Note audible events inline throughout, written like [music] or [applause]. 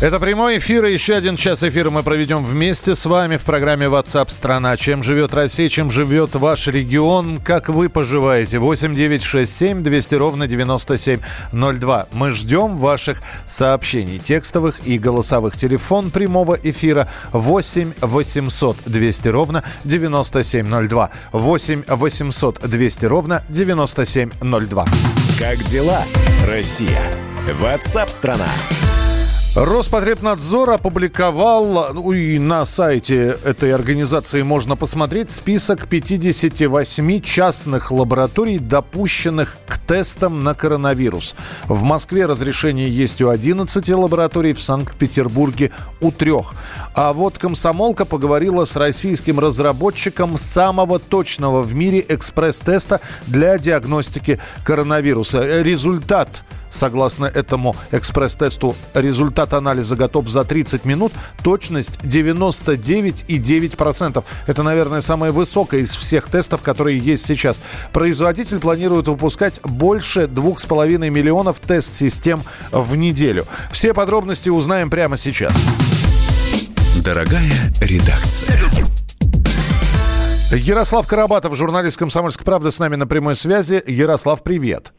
Это прямой эфир, и еще один час эфира мы проведем вместе с вами в программе WhatsApp страна Чем живет Россия, чем живет ваш регион, как вы поживаете? 8 9 6 7 200 ровно 9702. Мы ждем ваших сообщений, текстовых и голосовых. Телефон прямого эфира 8 800 200 ровно 9702. 8 800 200 ровно 9702. Как дела, Россия? WhatsApp страна Роспотребнадзор опубликовал, ну и на сайте этой организации можно посмотреть, список 58 частных лабораторий, допущенных к тестам на коронавирус. В Москве разрешение есть у 11 лабораторий, в Санкт-Петербурге у трех. А вот комсомолка поговорила с российским разработчиком самого точного в мире экспресс-теста для диагностики коронавируса. Результат – Согласно этому экспресс-тесту, результат анализа готов за 30 минут. Точность 99,9%. Это, наверное, самая высокая из всех тестов, которые есть сейчас. Производитель планирует выпускать больше 2,5 миллионов тест-систем в неделю. Все подробности узнаем прямо сейчас. Дорогая редакция. Ярослав Карабатов, журналист «Комсомольской правды» с нами на прямой связи. Ярослав, привет.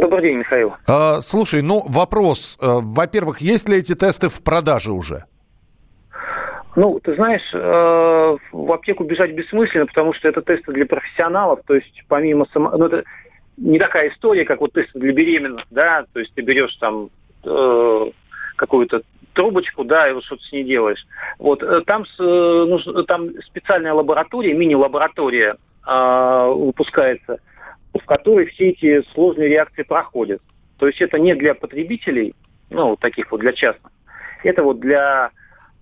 Добрый день, Михаил. А, слушай, ну вопрос. А, во-первых, есть ли эти тесты в продаже уже? Ну, ты знаешь, э, в аптеку бежать бессмысленно, потому что это тесты для профессионалов, то есть помимо само... ну, это не такая история, как вот тесты для беременных, да, то есть ты берешь там э, какую-то трубочку, да, и вот что-то с ней делаешь. Вот э, там, нужно, там специальная лаборатория, мини-лаборатория э, выпускается, в которой все эти сложные реакции проходят. То есть это не для потребителей, ну, таких вот для частных. Это вот для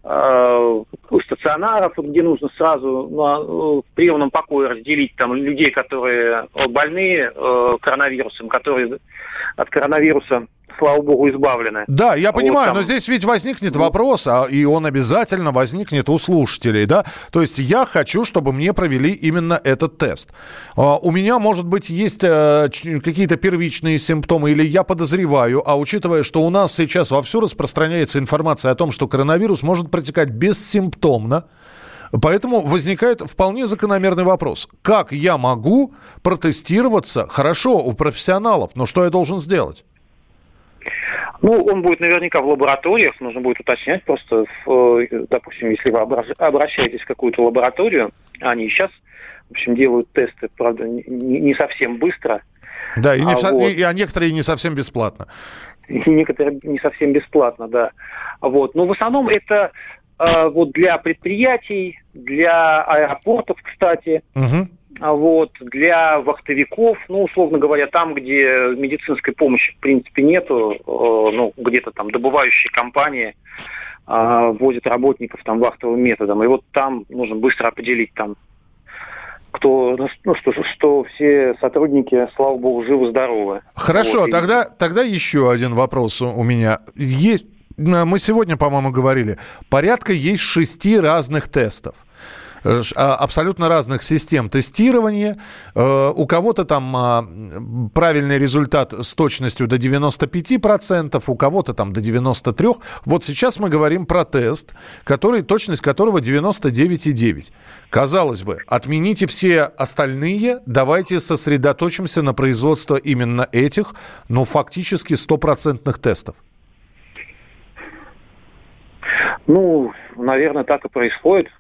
э, стационаров, где нужно сразу ну, в приемном покое разделить там людей, которые больны э, коронавирусом, которые от коронавируса слава богу, избавлены. Да, я понимаю, вот там... но здесь ведь возникнет вопрос, а, и он обязательно возникнет у слушателей, да? То есть я хочу, чтобы мне провели именно этот тест. А, у меня, может быть, есть а, какие-то первичные симптомы, или я подозреваю, а учитывая, что у нас сейчас вовсю распространяется информация о том, что коронавирус может протекать бессимптомно, Поэтому возникает вполне закономерный вопрос. Как я могу протестироваться хорошо у профессионалов, но что я должен сделать? Ну, он будет наверняка в лабораториях, нужно будет уточнять просто, в, э, допустим, если вы обращаетесь в какую-то лабораторию, они сейчас, в общем, делают тесты, правда, не, не совсем быстро. Да, и, не а, со... вот. и, а некоторые не совсем бесплатно. И [laughs] некоторые не совсем бесплатно, да. Вот. Но в основном это вот для предприятий, для аэропортов, кстати. Угу. А вот, для вахтовиков, ну, условно говоря, там, где медицинской помощи, в принципе, нету, э, ну, где-то там добывающие компании э, возят работников там вахтовым методом, и вот там нужно быстро определить там, кто, ну, что, что все сотрудники, слава богу, живы-здоровы. Хорошо, вот, тогда, и... тогда еще один вопрос у меня. Есть, мы сегодня, по-моему, говорили, порядка есть шести разных тестов. Э, а, абсолютно разных систем тестирования. Э, у кого-то там а, правильный результат с точностью до 95%, у кого-то там до 93%. Вот сейчас мы говорим про тест, который, точность которого 99,9%. Казалось бы, отмените все остальные, давайте сосредоточимся на производство именно этих, ну, фактически стопроцентных тестов. Ну, наверное, так и происходит.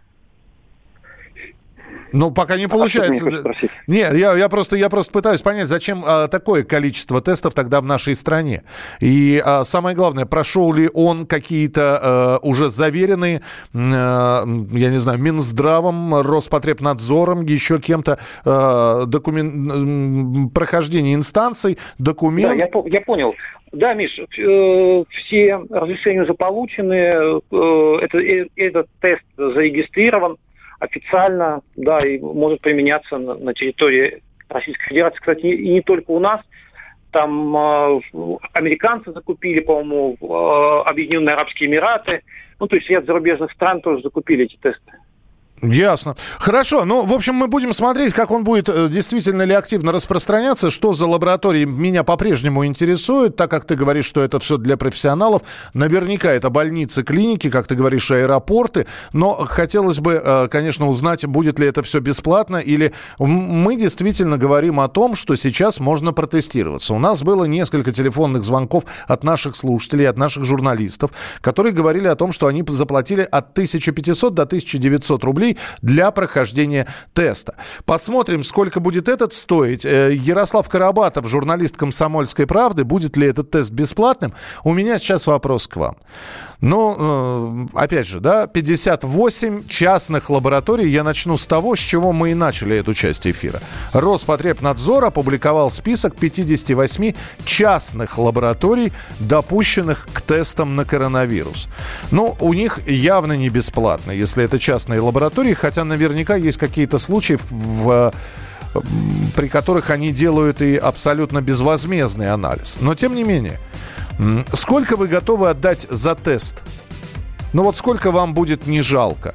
Ну, пока не а получается. А Нет, я, я, просто, я просто пытаюсь понять, зачем а, такое количество тестов тогда в нашей стране. И а, самое главное, прошел ли он какие-то а, уже заверенные, а, я не знаю, Минздравом, Роспотребнадзором, еще кем-то а, докумен... прохождение инстанций, документ. Да, я, я понял. Да, Миш, э, все разрешения уже получены, э, это, э, этот тест зарегистрирован, официально, да, и может применяться на, на территории Российской Федерации. Кстати, и не только у нас. Там э, американцы закупили, по-моему, э, Объединенные Арабские Эмираты. Ну, то есть ряд зарубежных стран тоже закупили эти тесты. Ясно. Хорошо. Ну, в общем, мы будем смотреть, как он будет э, действительно ли активно распространяться. Что за лаборатории меня по-прежнему интересует, так как ты говоришь, что это все для профессионалов. Наверняка это больницы, клиники, как ты говоришь, аэропорты. Но хотелось бы, э, конечно, узнать, будет ли это все бесплатно или мы действительно говорим о том, что сейчас можно протестироваться. У нас было несколько телефонных звонков от наших слушателей, от наших журналистов, которые говорили о том, что они заплатили от 1500 до 1900 рублей рублей для прохождения теста. Посмотрим, сколько будет этот стоить. Э, Ярослав Карабатов, журналист «Комсомольской правды». Будет ли этот тест бесплатным? У меня сейчас вопрос к вам. Ну, э, опять же, да, 58 частных лабораторий. Я начну с того, с чего мы и начали эту часть эфира. Роспотребнадзор опубликовал список 58 частных лабораторий, допущенных к тестам на коронавирус. Ну, у них явно не бесплатно, если это частные лаборатории, хотя наверняка есть какие-то случаи в при которых они делают и абсолютно безвозмездный анализ. Но тем не менее, Сколько вы готовы отдать за тест? Ну вот сколько вам будет не жалко?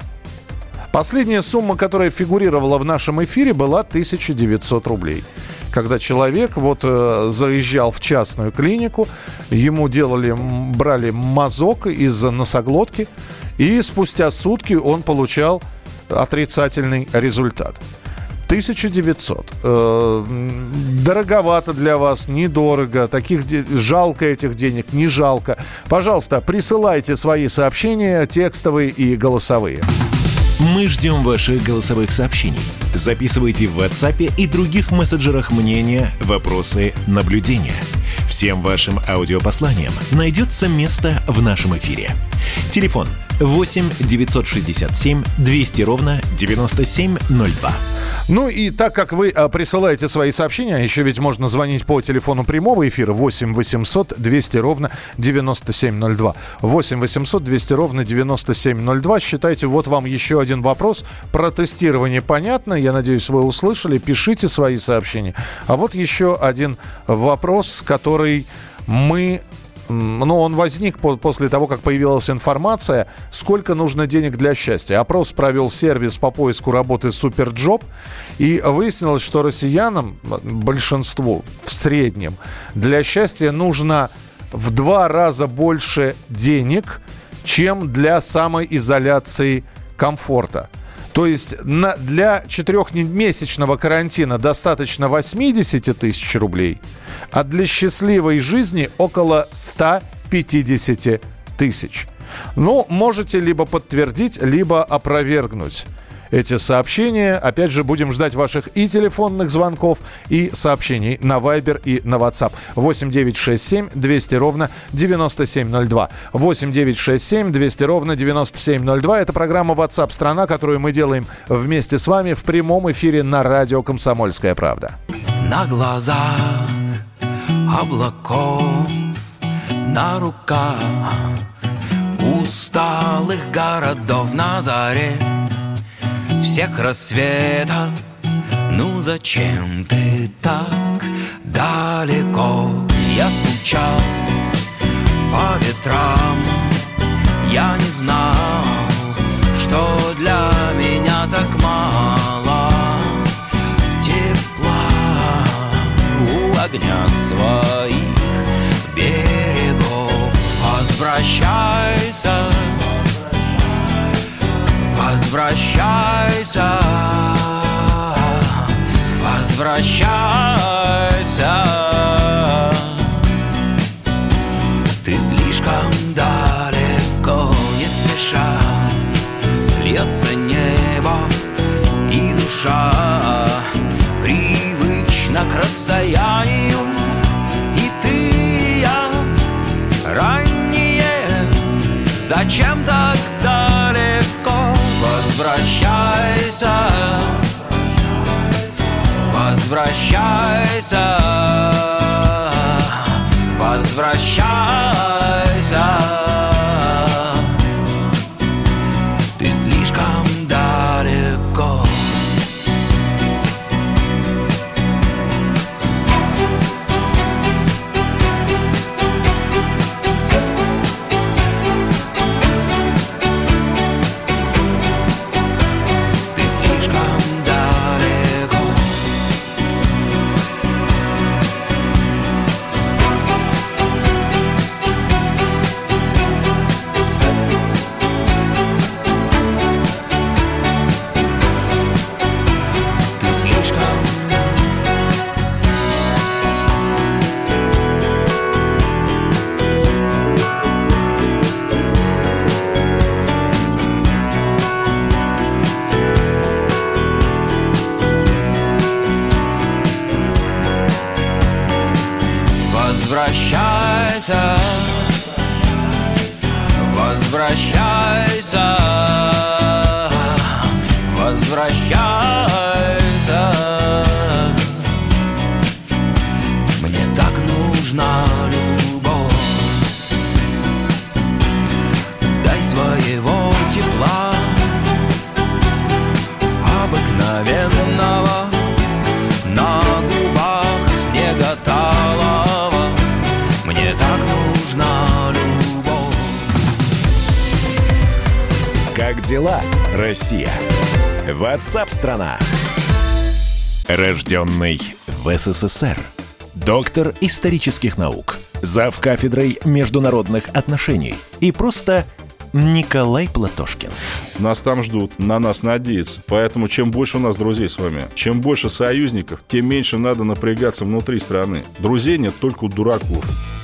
Последняя сумма, которая фигурировала в нашем эфире, была 1900 рублей. Когда человек вот э, заезжал в частную клинику, ему делали, брали мазок из носоглотки, и спустя сутки он получал отрицательный результат. 1900. Э, дороговато для вас, недорого, таких жалко этих денег, не жалко. Пожалуйста, присылайте свои сообщения, текстовые и голосовые. Мы ждем ваших голосовых сообщений. Записывайте в WhatsApp и других мессенджерах мнения, вопросы, наблюдения. Всем вашим аудиопосланиям найдется место в нашем эфире. Телефон 8 967 200 ровно 9702. Ну и так как вы а, присылаете свои сообщения, еще ведь можно звонить по телефону прямого эфира 8 800 200 ровно 9702. 8 800 200 ровно 9702. Считайте, вот вам еще один вопрос. Про тестирование понятно. Я надеюсь, вы услышали. Пишите свои сообщения. А вот еще один вопрос, который мы ну, он возник после того, как появилась информация, сколько нужно денег для счастья. Опрос провел сервис по поиску работы SuperJob, и выяснилось, что россиянам, большинству в среднем, для счастья нужно в два раза больше денег, чем для самоизоляции комфорта. То есть на, для четырехмесячного карантина достаточно 80 тысяч рублей, а для счастливой жизни около 150 тысяч. Ну, можете либо подтвердить, либо опровергнуть эти сообщения. Опять же, будем ждать ваших и телефонных звонков, и сообщений на Viber и на WhatsApp. 8 9 6 7 200 ровно 9702. 8 9 6 7 200 ровно 9702. Это программа WhatsApp страна, которую мы делаем вместе с вами в прямом эфире на радио «Комсомольская правда». На глазах облаков, на руках усталых городов на заре всех рассветов Ну зачем ты так далеко? Я скучал по ветрам. Я не знал, что для меня так мало Тепла. У огня своих берегов Возвращайся Возвращайся, возвращайся возвращайся, возвращайся. Возвращайся, возвращайся, возвращайся. Дела, Россия? Ватсап-страна! Рожденный в СССР. Доктор исторических наук. Зав кафедрой международных отношений. И просто Николай Платошкин. Нас там ждут, на нас надеются. Поэтому чем больше у нас друзей с вами, чем больше союзников, тем меньше надо напрягаться внутри страны. Друзей нет только у дураков.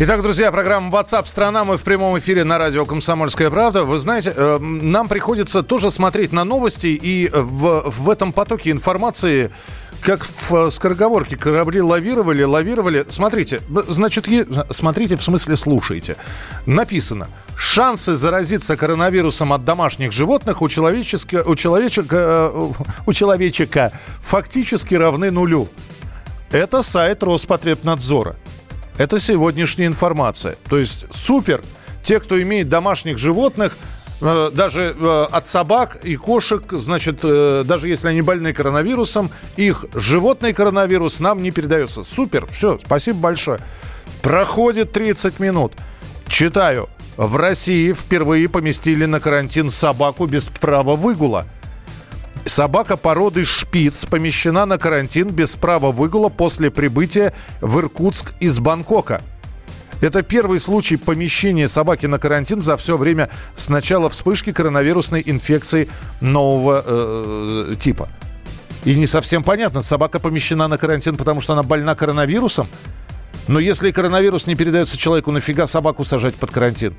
Итак, друзья, программа WhatsApp страна. Мы в прямом эфире на радио Комсомольская правда. Вы знаете, э, нам приходится тоже смотреть на новости, и в, в этом потоке информации как в э, скороговорке корабли лавировали, лавировали. Смотрите, значит, е... смотрите, в смысле слушайте. Написано. Шансы заразиться коронавирусом от домашних животных у человеческого, у человечека, э, у человечека фактически равны нулю. Это сайт Роспотребнадзора. Это сегодняшняя информация. То есть супер. Те, кто имеет домашних животных, э, даже э, от собак и кошек, значит, э, даже если они больны коронавирусом, их животный коронавирус нам не передается. Супер, все, спасибо большое. Проходит 30 минут. Читаю. В России впервые поместили на карантин собаку без права выгула – Собака породы шпиц помещена на карантин без права выгула после прибытия в Иркутск из Бангкока. Это первый случай помещения собаки на карантин за все время с начала вспышки коронавирусной инфекции нового э, типа. И не совсем понятно, собака помещена на карантин, потому что она больна коронавирусом. Но если коронавирус не передается человеку, нафига собаку сажать под карантин?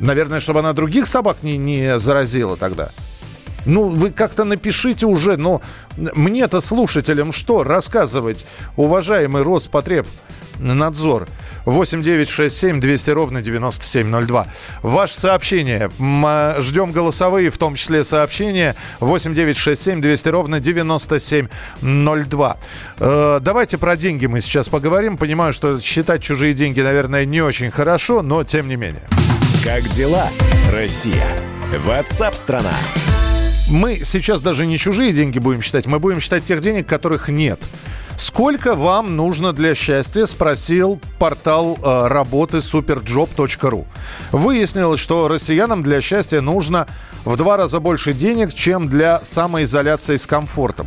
Наверное, чтобы она других собак не, не заразила тогда. Ну, вы как-то напишите уже, но мне-то слушателям что рассказывать, уважаемый Роспотреб? Надзор. 8 9 6 7 200 ровно 9702. Ваше сообщение. Ждем голосовые, в том числе сообщения. 8 9 6 7 200 ровно 9702. Э, давайте про деньги мы сейчас поговорим. Понимаю, что считать чужие деньги, наверное, не очень хорошо, но тем не менее. Как дела, Россия? Ватсап-страна! Мы сейчас даже не чужие деньги будем считать, мы будем считать тех денег, которых нет. Сколько вам нужно для счастья, спросил портал э, работы superjob.ru. Выяснилось, что россиянам для счастья нужно в два раза больше денег, чем для самоизоляции с комфортом.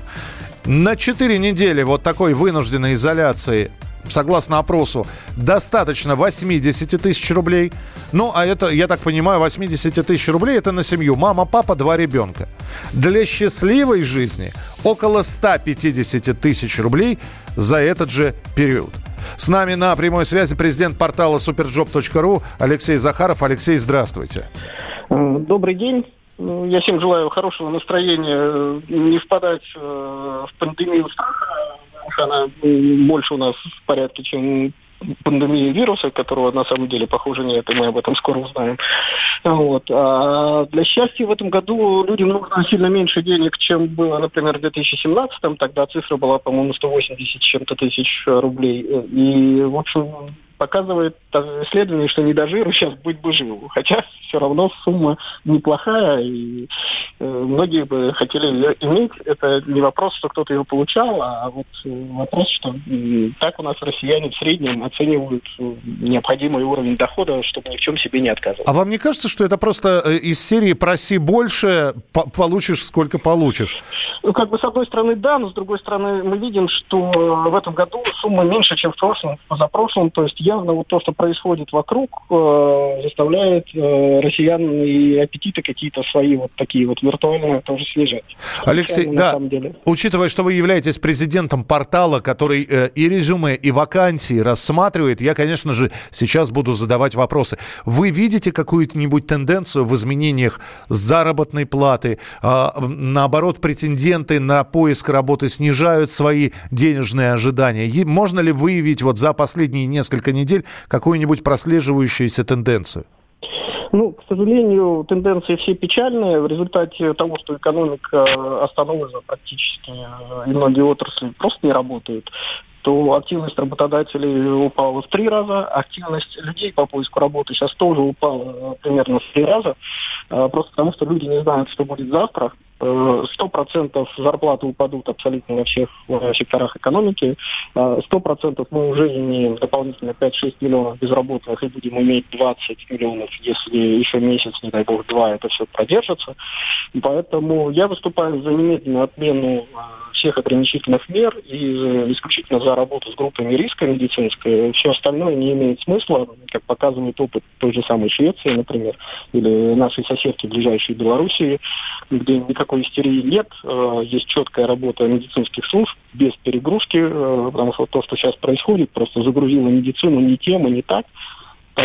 На 4 недели вот такой вынужденной изоляции согласно опросу, достаточно 80 тысяч рублей. Ну, а это, я так понимаю, 80 тысяч рублей это на семью. Мама, папа, два ребенка. Для счастливой жизни около 150 тысяч рублей за этот же период. С нами на прямой связи президент портала superjob.ru Алексей Захаров. Алексей, здравствуйте. Добрый день. Я всем желаю хорошего настроения, не впадать э, в пандемию страха, что она больше у нас в порядке, чем пандемии вируса, которого на самом деле, похоже, нет, и мы об этом скоро узнаем. Вот. А для счастья в этом году людям нужно сильно меньше денег, чем было, например, в 2017 -м. Тогда цифра была, по-моему, 180 чем-то тысяч рублей. И, в общем, показывает исследование, что не до жиру [laughs] сейчас быть бы живу. Хотя все равно сумма неплохая, и э, многие бы хотели ее иметь. Это не вопрос, что кто-то ее получал, а вот э, вопрос, что так у нас россияне в среднем оценивают э, необходимый уровень дохода, чтобы ни в чем себе не отказывать. А вам не кажется, что это просто из серии «проси больше, по получишь сколько получишь»? Ну, как бы с одной стороны, да, но с другой стороны мы видим, что в этом году сумма меньше, чем в прошлом, позапрошлом. То есть явно вот то, что происходит вокруг, э, заставляет э, россиян и аппетиты какие-то свои вот такие вот виртуальные тоже снижать. Алексей, да, учитывая, что вы являетесь президентом портала, который э, и резюме, и вакансии рассматривает, я, конечно же, сейчас буду задавать вопросы. Вы видите какую-нибудь тенденцию в изменениях заработной платы? М, наоборот, претенденты на поиск работы снижают свои денежные ожидания? Е- Можно ли выявить вот за последние несколько недель какую-нибудь прослеживающуюся тенденцию? Ну, к сожалению, тенденции все печальные. В результате того, что экономика остановлена практически, э, и многие отрасли просто не работают, то активность работодателей упала в три раза, активность людей по поиску работы сейчас тоже упала э, примерно в три раза, э, просто потому что люди не знают, что будет завтра. Э, Сто процентов зарплаты упадут абсолютно во всех э, секторах экономики. Э, Сто процентов мы уже имеем дополнительно 5-6 миллионов безработных и будем иметь 20 миллионов, если еще месяц, не дай бог, два, это все продержится. Поэтому я выступаю за немедленную отмену э, всех ограничительных мер и э, исключительно за работу с группами риска медицинской. Все остальное не имеет смысла, как показывает опыт той же самой Швеции, например, или нашей соседки ближайшей Белоруссии, где никакой истерии нет, э, есть четкая работа медицинских служб без перегрузки, э, потому что то, что сейчас происходит, просто загрузило медицину не тем и не так.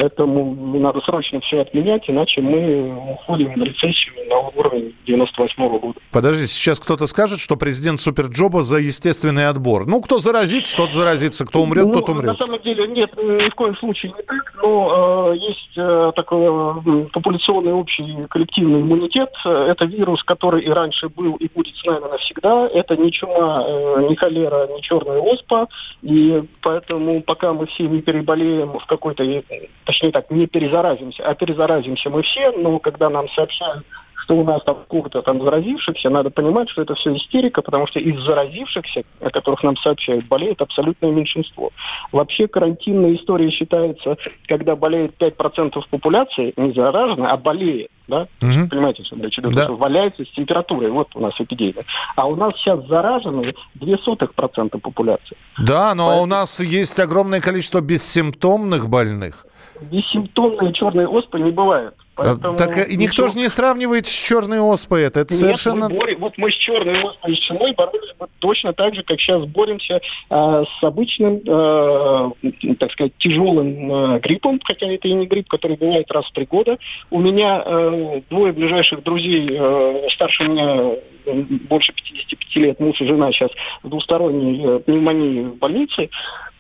Поэтому надо срочно все отменять, иначе мы уходим в рецессию на уровень 98 года. Подожди, сейчас кто-то скажет, что президент Суперджоба за естественный отбор. Ну, кто заразится, тот заразится, кто умрет, Ну, тот На умрет. самом деле нет, ни в коем случае не так, но э, есть э, такой м, популяционный общий коллективный иммунитет. Э, Это вирус, который и раньше был и будет с нами навсегда. Это не чума, э, не холера, не черная оспа. И поэтому пока мы все не переболеем в какой-то, э, точнее так, не перезаразимся, а перезаразимся мы все, но когда нам сообщают что у нас там сколько-то там заразившихся, надо понимать, что это все истерика, потому что из заразившихся, о которых нам сообщают, болеет абсолютное меньшинство. Вообще карантинная история считается, когда болеет 5% популяции, не заражена, а болеет. Да? Мгм. Понимаете, что речь идет? Да. Валяется с температурой. Вот у нас эпидемия. А у нас сейчас заражены 0,02% популяции. Да, но Поэтому- у нас есть огромное количество бессимптомных больных. Бессимптомной черной оспы не бывает. Поэтому так и никто ничего- же не сравнивает с черной оспой это. Это Нет, совершенно... мы боре- вот мы с черной оспой и с чумой боролись бы точно так же, как сейчас боремся а, с обычным, э, так сказать, тяжелым э, гриппом, хотя это и не грипп, который бывает раз в три года. У меня э, двое ближайших друзей, э, старше меня э, больше 55 лет, муж и жена сейчас в двусторонней э, пневмонии в больнице.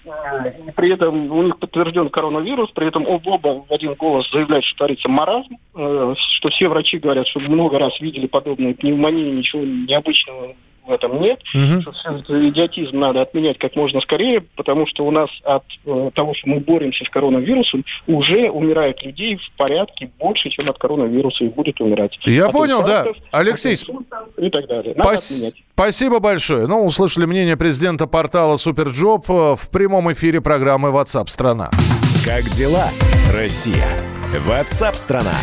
Э, и При этом у них подтвержден коронавирус, при этом об- оба в один голос заявляют, что творится маразм, э, что все врачи говорят, что много раз видели подобные пневмонии, ничего необычного в этом нет, что это идиотизм надо отменять как можно скорее, потому что у нас от э, того, что мы боремся с коронавирусом, уже умирают людей в порядке больше, чем от коронавируса и будет умирать. Я От понял, да. Алексей, и так далее. Надо отменять. Спасибо большое. Ну, услышали мнение президента портала SuperJob э, в прямом эфире программы WhatsApp страна. Как дела, Россия? WhatsApp-страна!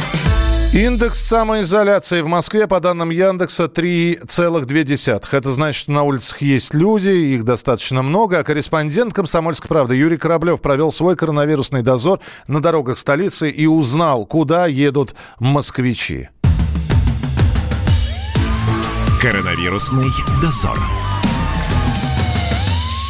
Индекс самоизоляции в Москве, по данным Яндекса, 3,2. Это значит, что на улицах есть люди, их достаточно много. А корреспондент «Комсомольской правды» Юрий Кораблев провел свой коронавирусный дозор на дорогах столицы и узнал, куда едут москвичи. Коронавирусный дозор.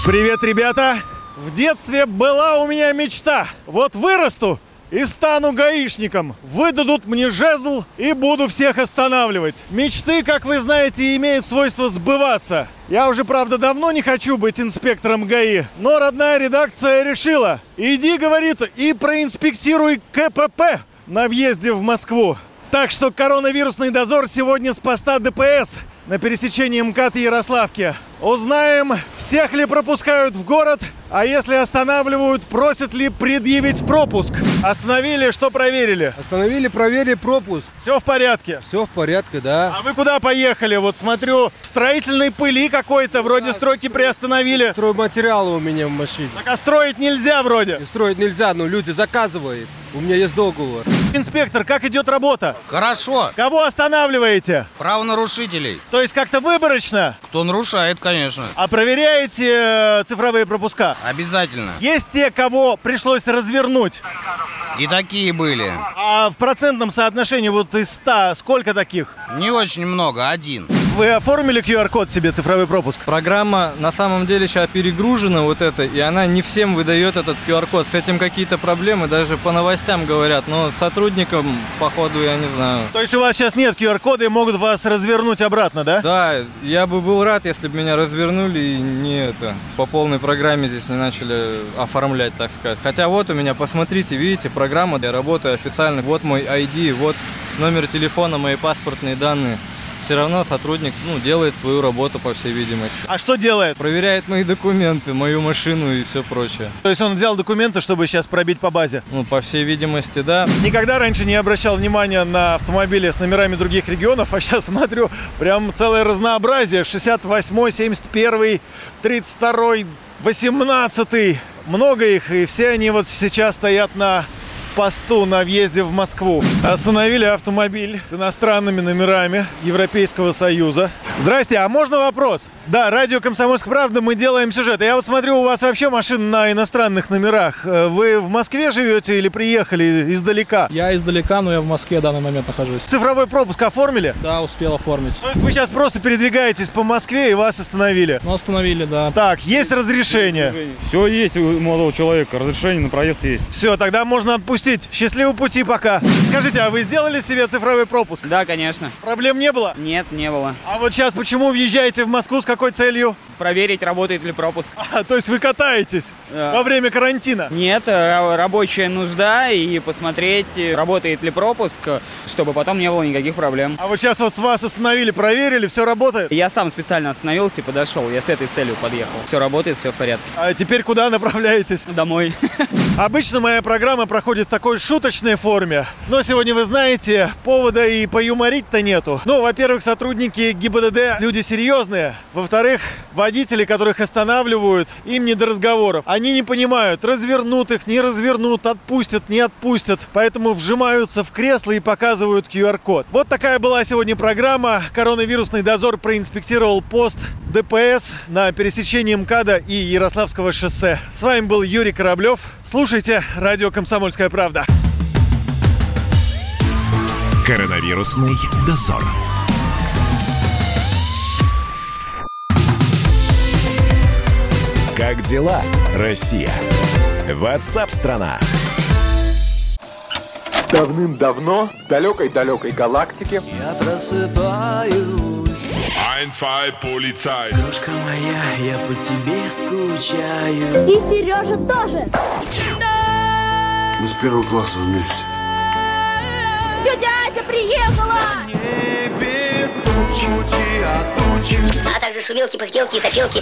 Привет, ребята! В детстве была у меня мечта. Вот вырасту и стану гаишником. Выдадут мне жезл и буду всех останавливать. Мечты, как вы знаете, имеют свойство сбываться. Я уже, правда, давно не хочу быть инспектором ГАИ, но родная редакция решила. Иди, говорит, и проинспектируй КПП на въезде в Москву. Так что коронавирусный дозор сегодня с поста ДПС на пересечении МКАД и Ярославки. Узнаем, всех ли пропускают в город, а если останавливают, просят ли предъявить пропуск. Остановили, что проверили? Остановили, проверили пропуск. Все в порядке. Все в порядке, да. А вы куда поехали? Вот смотрю, в строительной пыли какой-то, вроде строки приостановили. Стройматериалы у меня в машине. Так а строить нельзя вроде. И строить нельзя, но люди заказывают. У меня есть договор. Инспектор, как идет работа? Хорошо. Кого останавливаете? Правонарушителей. То есть как-то выборочно? Кто нарушает, конечно. А проверяете э, цифровые пропуска? Обязательно. Есть те, кого пришлось развернуть? И такие были. А в процентном соотношении вот из 100 сколько таких? Не очень много, один. Вы оформили QR-код себе, цифровой пропуск? Программа на самом деле сейчас перегружена вот это, и она не всем выдает этот QR-код. С этим какие-то проблемы, даже по новостям говорят, но сотрудникам, походу, я не знаю. То есть у вас сейчас нет QR-кода и могут вас развернуть обратно, да? Да, я бы был рад, если бы меня развернули и не это, по полной программе здесь не начали оформлять, так сказать. Хотя вот у меня, посмотрите, видите, программа, я работаю официально, вот мой ID, вот номер телефона, мои паспортные данные. Все равно сотрудник ну, делает свою работу, по всей видимости. А что делает? Проверяет мои документы, мою машину и все прочее. То есть он взял документы, чтобы сейчас пробить по базе? Ну, по всей видимости, да. Никогда раньше не обращал внимания на автомобили с номерами других регионов, а сейчас смотрю, прям целое разнообразие. 68, 71, 32, 18. Много их, и все они вот сейчас стоят на посту на въезде в Москву. Остановили автомобиль с иностранными номерами Европейского Союза. Здрасте, а можно вопрос? Да, радио «Комсомольская правда», мы делаем сюжет. Я вот смотрю, у вас вообще машина на иностранных номерах. Вы в Москве живете или приехали издалека? Я издалека, но я в Москве в данный момент нахожусь. Цифровой пропуск оформили? Да, успел оформить. То есть вы сейчас просто передвигаетесь по Москве и вас остановили? Ну, остановили, да. Так, есть разрешение? Все есть у молодого человека, разрешение на проезд есть. Все, тогда можно отпустить. Счастливого пути пока. Скажите, а вы сделали себе цифровой пропуск? Да, конечно. Проблем не было? Нет, не было. А вот сейчас почему въезжаете в Москву, с какой целью? Проверить, работает ли пропуск. А, то есть вы катаетесь Да. во время карантина? Нет, ра- рабочая нужда и посмотреть, работает ли пропуск, чтобы потом не было никаких проблем. А вот сейчас вот вас остановили, проверили, все работает? Я сам специально остановился и подошел. Я с этой целью подъехал. Все работает, все в порядке. А теперь куда направляетесь? Домой. [laughs] Обычно моя программа проходит такой шуточной форме. Но сегодня, вы знаете, повода и поюморить-то нету. Ну, во-первых, сотрудники ГИБДД люди серьезные. Во-вторых, водители, которых останавливают, им не до разговоров. Они не понимают, развернут их, не развернут, отпустят, не отпустят. Поэтому вжимаются в кресло и показывают QR-код. Вот такая была сегодня программа. Коронавирусный дозор проинспектировал пост ДПС на пересечении МКАДа и Ярославского шоссе. С вами был Юрий Кораблев. Слушайте радио «Комсомольская правда». Коронавирусный дозор. Как дела, Россия? Ватсап-страна! Давным-давно в далекой-далекой галактике Я просыпаюсь Ein, zwei, Polizei. Крошка моя, я по тебе скучаю И Сережа тоже. Мы с первого класса вместе. Тетя Ася приехала! А также шумелки, пыхтелки и сопелки.